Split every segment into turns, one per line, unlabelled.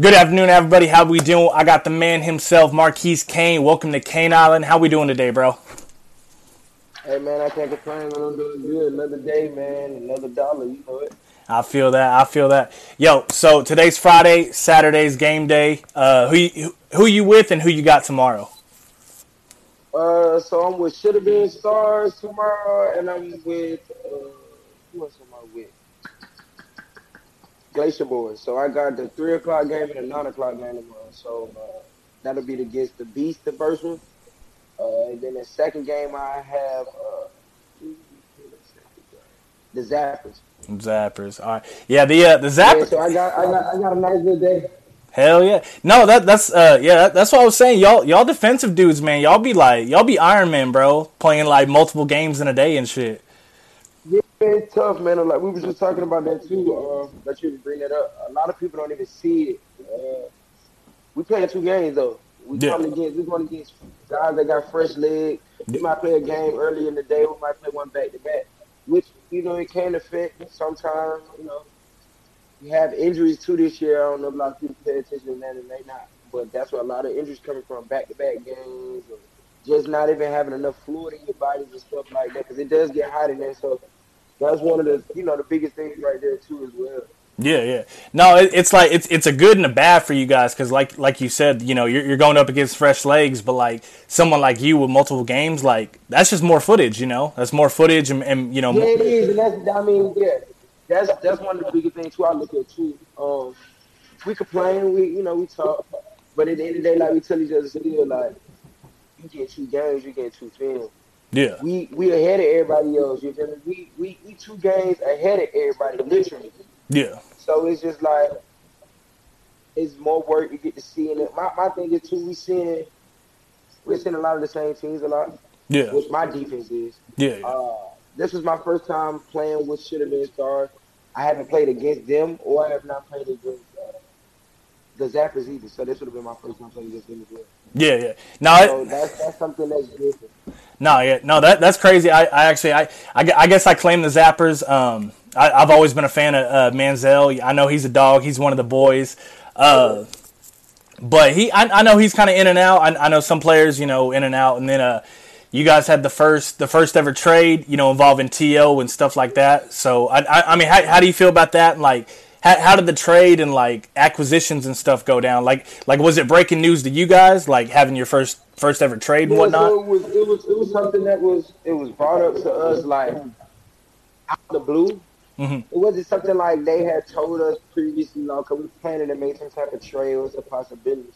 Good afternoon, everybody. How we doing? I got the man himself, Marquise Kane. Welcome to Kane Island. How we doing today, bro?
Hey man, I can't complain. I'm doing good. Another day, man. Another dollar. You know it.
I feel that. I feel that. Yo, so today's Friday. Saturday's game day. Uh, who you, who you with and who you got tomorrow?
Uh, so I'm with Shoulda Been Stars tomorrow, and I'm with uh, who else am with? Glacier Boyz. So I got the three o'clock game and the nine o'clock game tomorrow. So uh, that'll be against the Beast, the first one. Uh, and then the second game I have uh, the Zappers.
Zappers. All right. Yeah, the uh, the Zappers.
Yeah, so I got I got I got a nice good day.
Hell yeah. No, that that's uh yeah, that, that's what I was saying. Y'all y'all defensive dudes, man. Y'all be like y'all be Iron Man, bro, playing like multiple games in a day and shit.
It's tough, man. Like we were just talking about that too. Uh, that you bring that up. A lot of people don't even see it. Uh, we playing two games though. We
Yeah.
coming against we going against guys that got fresh legs. We might play a game early in the day. We might play one back to back, which you know it can affect sometimes. You know, we have injuries too this year. I don't know if a lot of people pay attention to that and they not, but that's where a lot of injuries coming from back to back games or just not even having enough fluid in your bodies and stuff like that because it does get hot in there. So that's one of the you know the biggest things right there too as well.
Yeah, yeah. No, it, it's like it's it's a good and a bad for you guys because, like like you said, you know, you're, you're going up against fresh legs, but like someone like you with multiple games, like that's just more footage. You know, that's more footage, and, and you know,
Yeah, it is, and that's I mean, yeah, that's that's one of the biggest things too. I look at too. Um, we complain, we you know we talk, but at the end of the day, like we tell each other still, like you get two games, you get two films.
Yeah,
We we ahead of everybody else. You feel me? We we we two games ahead of everybody, literally.
yeah,
So it's just like it's more work you get to see in it. My my thing is too. We seeing we're seeing a lot of the same teams a lot,
yeah,
which my defense is.
yeah, yeah.
Uh, this was my first time playing with Shoulda Been Stars. I haven't played against them, or I have not played against uh, the Zappers either. So this would have been my first time playing against them as well.
yeah, yeah. No, it-
So that's that's something that's different.
No, yeah, no, that that's crazy. I, I actually, I, I, I guess I claim the Zappers. Um, I, I've always been a fan of uh, Manziel. I know he's a dog. He's one of the boys. Uh, but he, I, I know he's kind of in and out. I, I know some players, you know, in and out. And then, uh, you guys had the first, the first ever trade, you know, involving T.O. and stuff like that. So, I, I, I mean, how, how do you feel about that? Like, how, how did the trade and like acquisitions and stuff go down? Like, like was it breaking news to you guys, like having your first, first ever trade and whatnot?
it was it was it was something that was it was brought up to us like out of the blue.
Mhm.
It wasn't something like they had told us previously, like, cause we planning to make some type of trade was a possibility.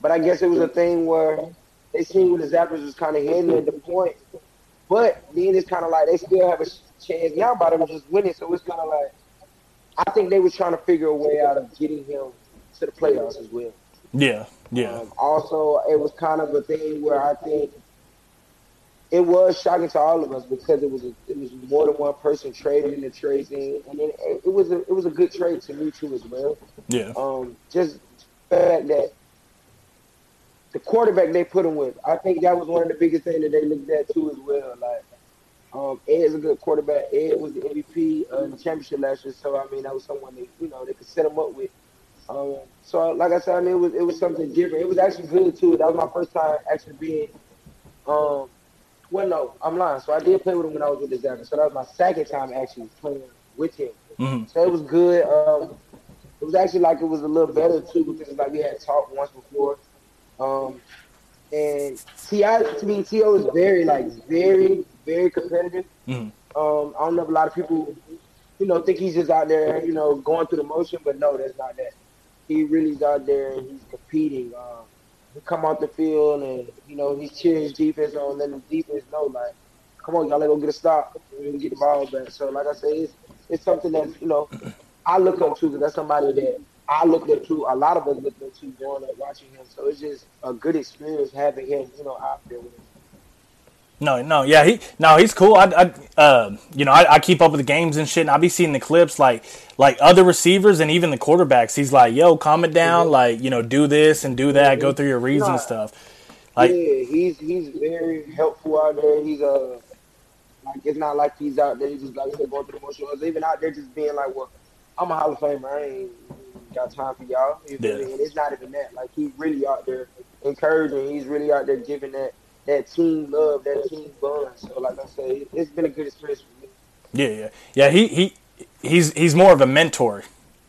But I guess it was a thing where they seen where the Zappers was kind of heading at the point. But then it's kind of like they still have a chance now by them just winning. So it's kind of like I think they were trying to figure a way out of getting him to the playoffs as well.
Yeah, yeah.
Um, also, it was kind of a thing where I think it was shocking to all of us because it was a, it was more than one person trading in the trade thing, and it, it was a it was a good trade to me too as well.
Yeah.
Um, just the fact that the quarterback they put him with, I think that was one of the biggest things that they looked at too as well. Like, um, Ed's a good quarterback. Ed was the MVP uh, championship last year, so I mean that was someone they you know they could set him up with. Um, so like I said, I mean it was it was something different. It was actually good too. That was my first time actually being. Um, well, no, I'm lying. So I did play with him when I was with the Zappers. So that was my second time actually playing with him.
hmm
So it was good. Um, it was actually like it was a little better too because like we had talked once before. Um, and Ti to me, T.O. is very like very very competitive.
Mhm.
Um, I don't know if a lot of people, you know, think he's just out there, you know, going through the motion, but no, that's not that. He really is out there and he's competing. Um, he come out the field and you know he's cheering his defense on, letting the defense know like, come on, y'all, let go get a stop, and get the ball back. So like I say, it's it's something that you know I look up to because that's somebody that I looked up to. A lot of us looked up to growing up watching him. So it's just a good experience having him, you know, out there with us.
No, no, yeah, he no, he's cool. I, I uh, you know, I, I keep up with the games and shit, and I be seeing the clips like like other receivers and even the quarterbacks. He's like, "Yo, calm it down, like you know, do this and do that, go through your reads and stuff." Like,
yeah, he's he's very helpful out there. He's uh like it's not like he's out there just like going through the motion. He's even out there just being like, well, I'm a Hall of Famer. I ain't got time for y'all. You
Yeah.
And it's not even that. Like he's really out there encouraging. He's really out there giving that that team love, that team bond. So like I said, it- it's been a good experience for me.
Yeah, yeah, yeah. He he he's he's more of a mentor,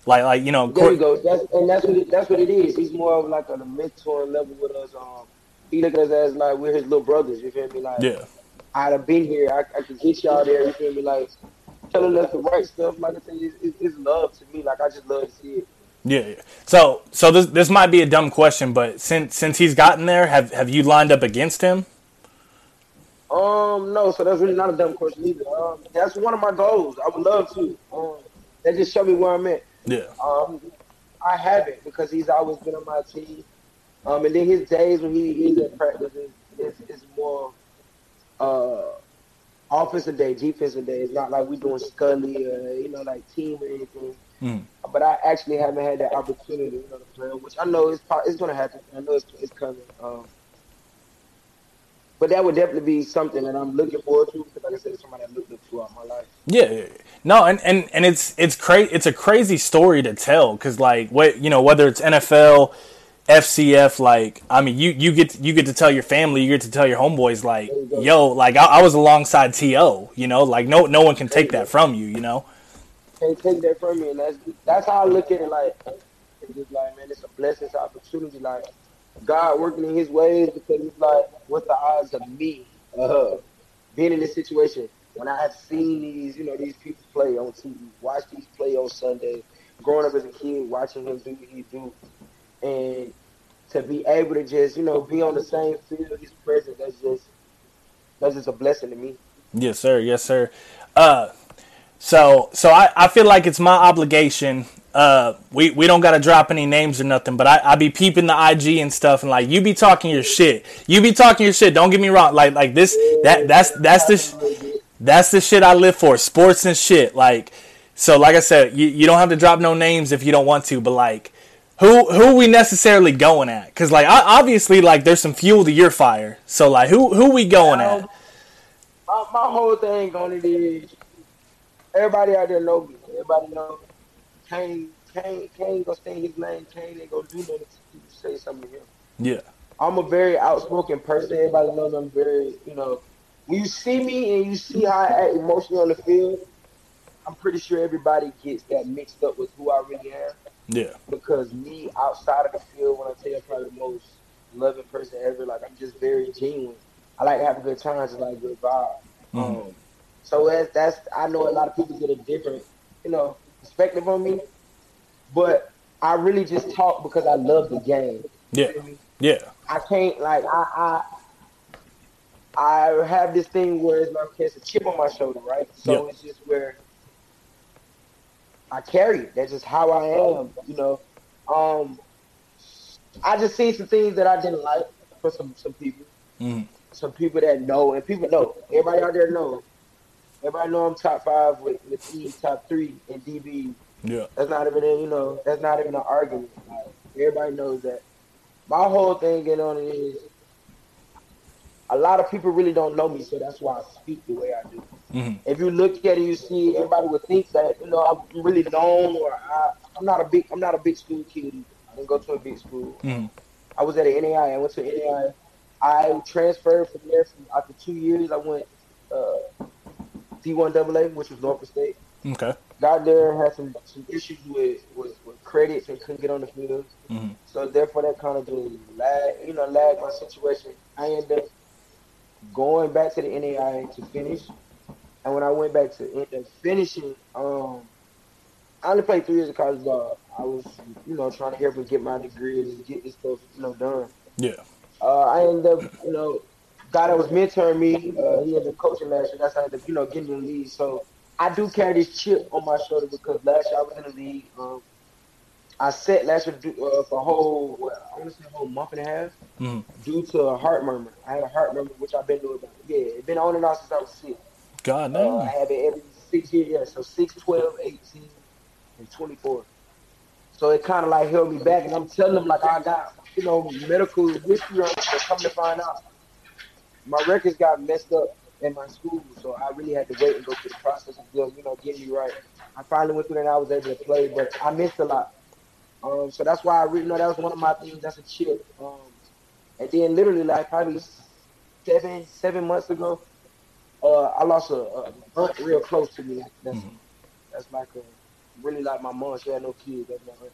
like like you know.
There you go. That's and that's what it, that's what it is. He's more of like on a mentor level with us. Um, he look at us as like we're his little brothers. You feel me? Like
Yeah,
I'd have been here. I, I could get y'all there. You feel me? Like telling us the right stuff. Like I said, it's, it's, it's love to me. Like I just love to see it.
Yeah. So so this this might be a dumb question, but since since he's gotten there, have have you lined up against him?
Um, no, so that's really not a dumb question either. Um, that's one of my goals. I would love to. Um, that just show me where I'm at.
Yeah,
Um, I haven't because he's always been on my team. Um, and then his days when he is at practice is, is, is more uh offensive day, defensive day. It's not like we doing skelly or you know like team or anything.
Mhm.
But I actually haven't had that opportunity, you know, to play, which I know is it's going to happen. I know it's, it's coming. Um, but that would definitely be something that I'm looking forward to because, like I said, it's somebody I looked up to all my life.
yeah. No, and and and it's it's cra- It's a crazy story to tell because like what you know whether it's NFL. FCF, like I mean, you you get you get to tell your family, you get to tell your homeboys, like, yo, like I, I was alongside T.O., you know, like no no one can take that from you, you know.
Can't take that from me, and that's that's how I look at it. Like, it's just like, man, it's a blessing, it's an opportunity. Like, God working in His ways because it's like, what's the odds of me uh, being in this situation when I have seen these, you know, these people play on TV, watch these play on Sunday, growing up as a kid, watching him do what he do, and to be able to just, you know, be on the same field, His presence, that's just that's just a blessing to me.
Yes, sir. Yes, sir. Uh, so so I, I feel like it's my obligation. Uh, we, we don't gotta drop any names or nothing, but I, I be peeping the IG and stuff, and like you be talking your shit. You be talking your shit. Don't get me wrong. Like like this that that's that's the sh- that's the shit I live for. Sports and shit. Like so, like I said, you, you don't have to drop no names if you don't want to, but like. Who who we necessarily going at? Cause like obviously like there's some fuel to your fire. So like who who we going at?
my, my whole thing on it is everybody out there know me. Everybody know Kane. Kane, Kane gonna stay in his lane. Kane ain't gonna do nothing to say something to him.
Yeah.
I'm a very outspoken person. Everybody knows I'm very, you know, when you see me and you see how I act emotionally on the field, I'm pretty sure everybody gets that mixed up with who I really am.
Yeah.
Because me outside of the field, when I tell you I'm probably the most loving person ever, like I'm just very genuine. I like to have a good time, just like good vibe.
Mhm.
Um, so that's, that's I know a lot of people get a different, you know, perspective on me, but I really just talk because I love the game.
Yeah. Yeah.
I can't like I I I have this thing where it's like it's a chip on my shoulder, right? So
Yeah.
it's just where I carry it. That's just how I am, you know. Um I just seen some things that I didn't like for some some people.
Mhm.
Some people that know and people know. Everybody out there knows. Everybody know I'm top five with, with E, top three in DB.
Yeah.
That's not even a, you know, that's not even an argument. Like, everybody knows that. My whole thing getting on it is a lot of people really don't know me, so that's why I speak the way I do.
hmm
If you look at it, you see everybody would think that you know I'm really known, or I, I'm not a big I'm not a big school kid. I didn't go to a big school.
hmm
I was at an NAI. I went to NAI. I transferred from there. From, after two years, I went uh, D1 AA, which was Norfolk State.
Okay.
Got there, had some, some issues with, with, with credits and couldn't get on the field.
hmm
So therefore, that kind of just lag, you know, lagged my situation. I ended up going back to the NAI to finish, and when I went back to end up finishing, um, I only played three years of college ball. I was, you know, trying to help me get my degree and get this stuff, you know, done.
Yeah.
Uh, I ended up, you know, guy that was mentoring me, uh, he ended up coaching last year. That's how I ended up, you know, getting in the league. So I do carry this chip on my shoulder because last year I was in the league. Um, I sat last year do- uh, for a whole, what, I want to say a whole month and a half
hmm
due to a heart murmur. I had a heart murmur, which I've been doing. Yeah, it's been on and off since I was six.
God
Uh, I have it every six years, yeah. So 6, 12, 18, and 24. So it kind of like held me back. And I'm telling them, like, I got, you know, medical history on it. Come to find out, my records got messed up in my school. So I really had to wait and go through the process of, you know, getting me right. I finally went through that and I was able to play, but I missed a lot. Um, so that's why I really know that was one of my things. That's a chip. Um, and then literally like probably seven seven months ago, uh, I lost a, a aunt real close to me. That's
Mhm.
that's like a really like my mom. She had no kids. That's my aunt.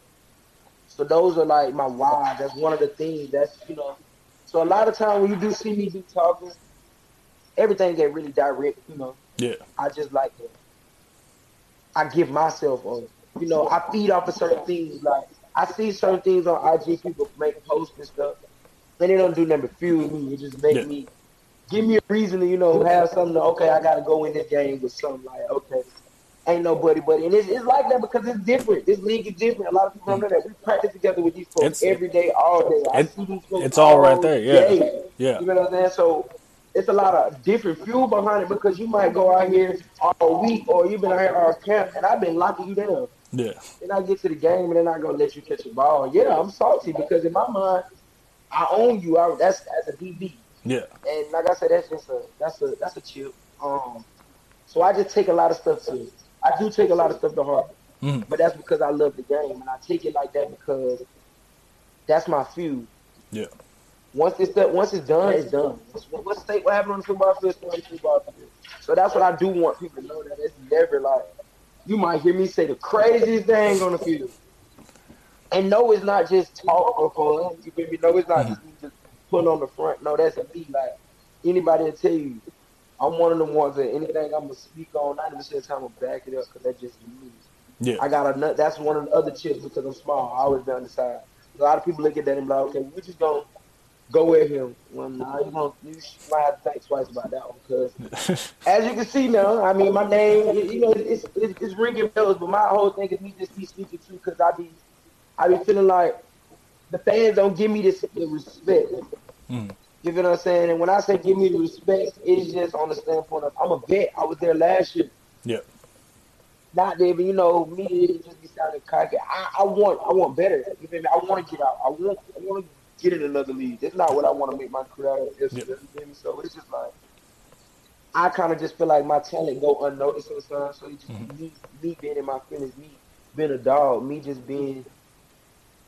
So those are like my why. That's one of the things. That's you know. So a lot of time when you do see me do talking, everything get really direct. You know.
Yeah.
I just like to. I give myself a, you know, I feed off of certain things. Like I see certain things on IG, people make posts and stuff, and they don't do nothing but fuel me. It just make
Yeah.
me, give me a reason to, you know, have something. To, okay, I gotta go in this game with something like, okay, ain't nobody buddy. and it's, it's like that because it's different. This league is different. A lot of people don't know that. We practice together with these folks
It's-
every day, all day. I see these folks
it's all right there, yeah.
day.
Yeah.
You know what I'm saying? So it's a lot of different fuel behind it because you might go out here all week or you've been out here all camp and I've been locking you down.
Yeah.
Then I get to the game and then I gonna let you catch a ball. Yeah, I'm salty because in my mind, I own you. I, that's as a DB.
Yeah.
And like I said, that's just a that's a that's a chip. Um, so I just take a lot of stuff to. I do take a lot of stuff to heart,
Mhm.
but that's because I love the game and I take it like that because that's my fuel.
Yeah.
Once it's done, once it's done, it's done. What, what state? What happened on the football field? on the football field. So that's what I do want people to know that it's never like you might hear me say the craziest thing on the field. And no, it's not just talk or fun. You feel me? No, it's not just me just putting on the front. No, that's me. Like anybody will tell you, I'm one of the ones that anything I'm gonna speak on, 90 percent of the time I'm back it up because that's just me.
Yeah.
I got a. That's one of the other chips because I'm small. I always been on the side. A lot of people look at that and be like, okay, we're just gonna go at him. Well, nah, you gonna you might have to think twice about that one because as you can see now, I mean, my name, you you know, it's it's, it's ringing bells, but my whole thing is me just be speaking true because I be I be feeling like the fans don't give me this the respect.
Mm.
You know what I'm saying? And when I say give me the respect, it's just on the standpoint of I'm a vet. I was there last year.
Yeah.
Not that, but you know, me it just be sounding cocky. I, I want, I want better. You feel me? I want to get out. I want, I want to get in another league. That's not what I want to make my career out of. It's-
Yeah.
You feel me? So it's just like I kind of just feel like my talent go unnoticed sometimes. So it's just
Mhm.
me, me being in my feelings, me being a dog, me just being.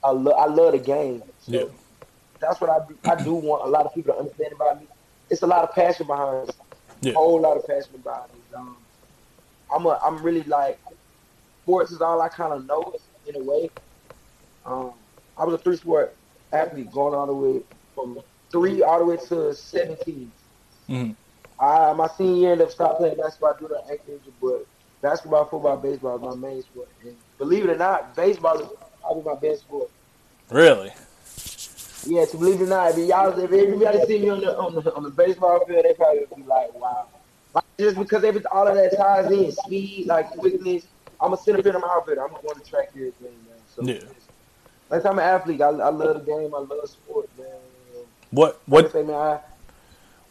I love, I love the game. So
Yeah.
That's what I do. I do want a lot of people to understand about me. It's a lot of passion behind it.
Yeah.
A whole lot of passion behind it. Um, I'm a, I'm really like, sports is all I kind of know in a way. Um, I was a three sport athlete going all the way from three all the way to 17.
Mhm.
I, my senior year, ended up stopped playing basketball due to ankle injury, but basketball, football, baseball is my main sport. And believe it or not, baseball is probably my best sport.
Really?
Yeah, to believe it or not, if y'all, if everybody see me on the on the, on the baseball field, they probably would be like, "Wow." Like, just because every all of that ties in speed, like quickness. I'm a center fielder, I'm an outfielder. I'm going to track here, man. So,
Yeah.
like I'm an athlete. I, I love the game. I love sport, man.
What
What
what
say, man? I,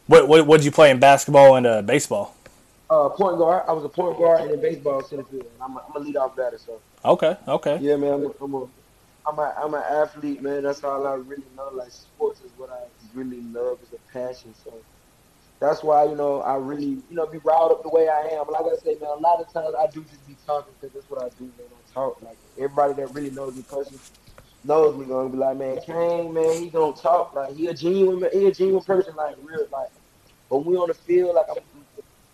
what what would you play in basketball and uh, baseball?
uh, point guard. I was a point guard and in baseball center field. I'm a, I'm a lead off batter, so
Okay. Okay.
yeah, man. I'm a, I'm a I'm a, I'm an athlete, man. That's all I really know. Like sports is what I really love. Is a passion. So that's why you know I really you know be riled up the way I am. But like I say, man, a lot of times I do just be talking because that's what I do, man. I talk. Like everybody that really knows me personally knows me gonna be like, man, Kane, man, he gonna talk. Like he a genuine, he a genuine person. Like real, like. But when we on the field, like I'm,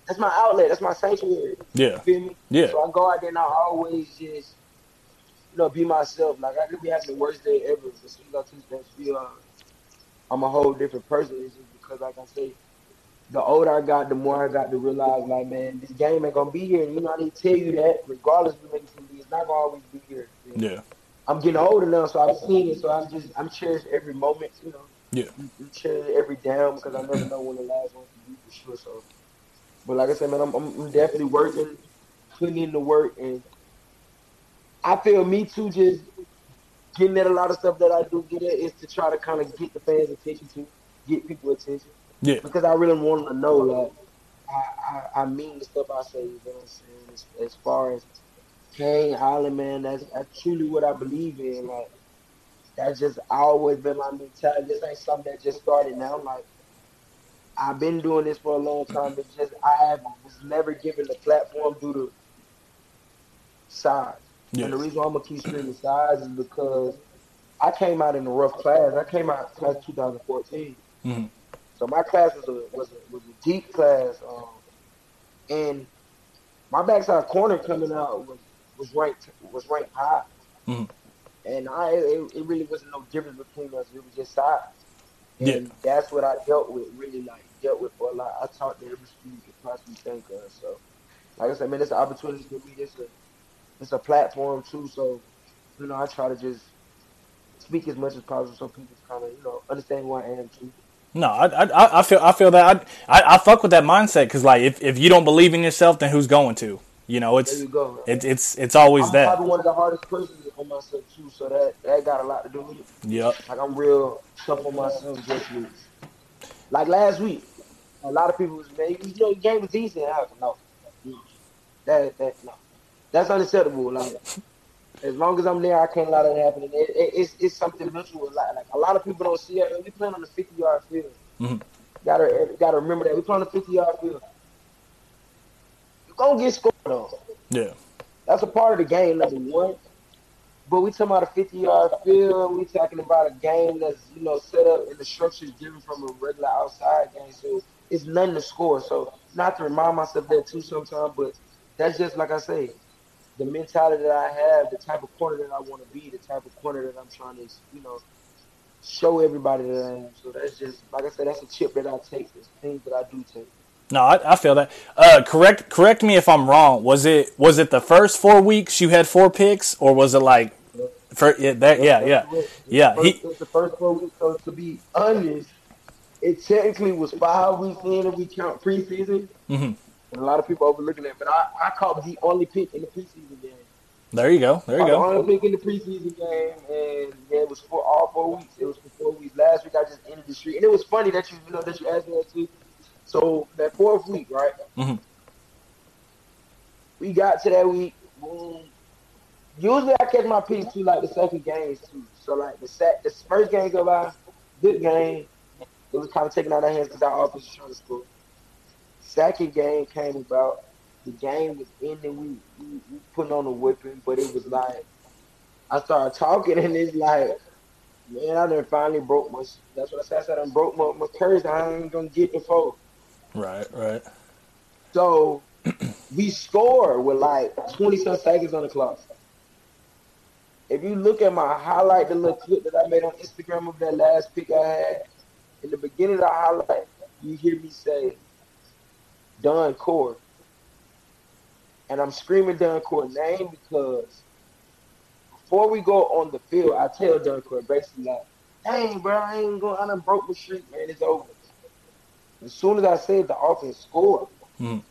that's my outlet. That's my sanctuary.
Yeah.
You feel me?
Yeah.
So I go out there and I always just, you know, be myself. Like I could be having the worst day ever. But as soon as I touch that field, uh, I'm a whole different person. It's just because, like I say, the older I got, the more I got to realize, like, man, this game ain't gonna be here. And you know, I to tell you that, regardless of what it be, it's not gonna always be here. You know?
Yeah.
I'm getting older now, so I've seen it. So I'm just, I'm cherishing every moment. You know,
Yeah.
I'm cherishing every down because I never know when the last one can be for sure. So, but like I said, man, I'm, I'm, I'm definitely working, putting in the work, and I feel me too. Just getting at a lot of stuff that I do get at is to try to kind of get the fans' attention to, get people attention
Yeah.
because I really want to know like I, I, I mean the stuff I say. You know what I'm saying? As, as far as Kane Island, man, that's, that's truly what I believe in. Like that's just always been my mentality. This ain't something that just started now. Like I've been doing this for a long time. It's just I have was never given the platform due to size. And the reason I'm gonna keep screaming size is because I came out in a rough class. I came out class 2014.
Mhm.
So my class was a was a, was a deep class, um, and my backside corner coming out was, was ranked was ranked high,
Mhm.
and I it, it really wasn't no difference between us. It was just size, and
Yeah.
that's what I dealt with. Really like dealt with for a lot. I talked to every student you could possibly think of. So, like I said, man, it's an opportunity for me. A it's a platform too. So, you know, I try to just speak as much as possible so people kind of you know understand who I am too.
No, I, I, I feel, I feel that I, I, I fuck with that mindset because like if, if you don't believe in yourself, then who's going to? You know, it's,
There you go.
it's, it's, it's always
I'm
that.
probably one of the hardest persons on myself too, so that that got a lot to do with it.
Yep.
Like I'm real tough on myself just week. Like last week, a lot of people was man, you know, game was decent. I was no, that that no, that's unacceptable. Like as long as I'm there, I can't allow that to happen. And it, it, it's it's something mental. Like, like a lot of people don't see it. We playing on the 50 yard field.
Mhm.
Gotta gotta remember that we playing on the 50 yard field. You gonna get scored on.
Yeah.
That's a part of the game, number one. But we talking about a 50 yard field. We talking about a game that's you know set up and the structure is different from a regular outside game. So it's nothing to score. So not to remind myself that too sometimes, but that's just like I say, the mentality that I have, the type of corner that I want to be, the type of corner that I'm trying to you know show everybody that I am. So that's just like I said, that's a chip that I take. It's things that I do take.
No, I, I feel that. Uh, correct, correct me if I'm wrong. Was it, was it the first four weeks you had four picks or was it like, for, yeah, that, yeah, yeah, yeah.
First,
He,
the first four weeks. So to be honest, it technically was five weeks in if we count preseason.
Mhm.
And a lot of people overlooking that, but I, I caught the only pick in the preseason game.
there you go. There you go.
The only pick in the preseason game, and yeah, it was for all four weeks. It was for four weeks. Last week I just ended the streak, and it was funny that you, you know, that you asked me that too. So that fourth week, right?
Mhm.
We got to that week. Boom. Usually I catch my picks too, like the second games too. So like the set, the first game go by, good game. It was kind of taken out of our hands because our offense was trying to score. Second game came about. The game was ending. We, we we putting on a whipping, but it was like I started talking and it's like, man, I done finally broke my. That's what I said. I said I broke my, my curse. I ain't gonna get the phone.
Right, right.
So we score with like 20 some seconds on the clock. If you look at my highlight, the little clip that I made on Instagram of that last pick I had, in the beginning of the highlight, you hear me say, Don Core. And I'm screaming Don Core name because before we go on the field, I tell Don Core basically like, dang, bro, I ain't going, I done broke the streak, man, it's over. As soon as I said the offense scored,
Mhm.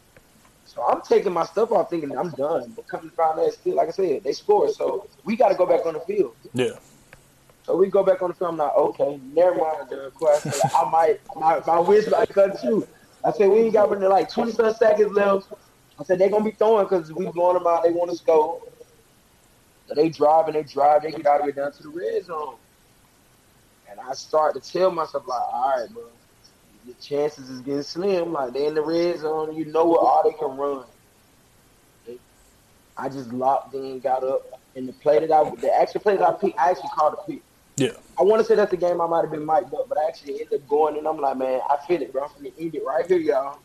so I'm taking my stuff off thinking I'm done. But coming to find out, still, like I said, they scored. So we got to go back on the field.
Yeah.
So we go back on the field. I'm like, okay, never mind. The question, like, I might, my, my wish might cut too. I said, we ain't got but like 20 some seconds left. I said, they're going to be throwing because we blowing them out. They want to score. So they drive and they drive. They get out of here down to the red zone. And I start to tell myself, like, all right, bro, the chances is getting slim. Like, they in the red zone. You know what all they can run. I just locked in, got up, and the play that I, the actual play that I picked, I actually called a pick.
Yeah.
I want to say that's the game I might have been mic'd up, but I actually ended up going, and I'm like, man, I feel it, bro. I'm gonna end it right here, y'all.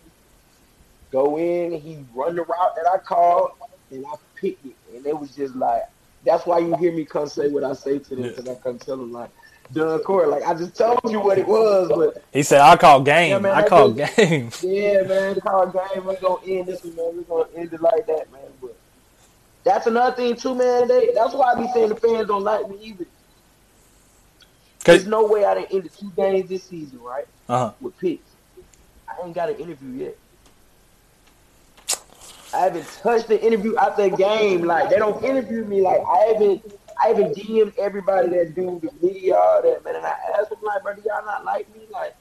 Go in, he run the route that I called, and I picked it, and it was just like, that's why you hear me come say what I say to them,
Yeah.
because I come tell them like, Dunn Court, like I just told you what it was, but
He said, I call game.
Yeah, man,
I call game.
yeah, man, call game. We're gonna end this one, man. We're gonna end it like that, man. But that's another thing too, man. They, that's why I be saying the fans don't like me either. There's no way I done ended two games this season, right?
uh-huh.
With picks. I ain't got an interview yet. I haven't touched the interview out the game. Like they don't interview me. Like I haven't I haven't DM'd everybody that do the media, all that man. And I asked them like, bro, do y'all not like me? Like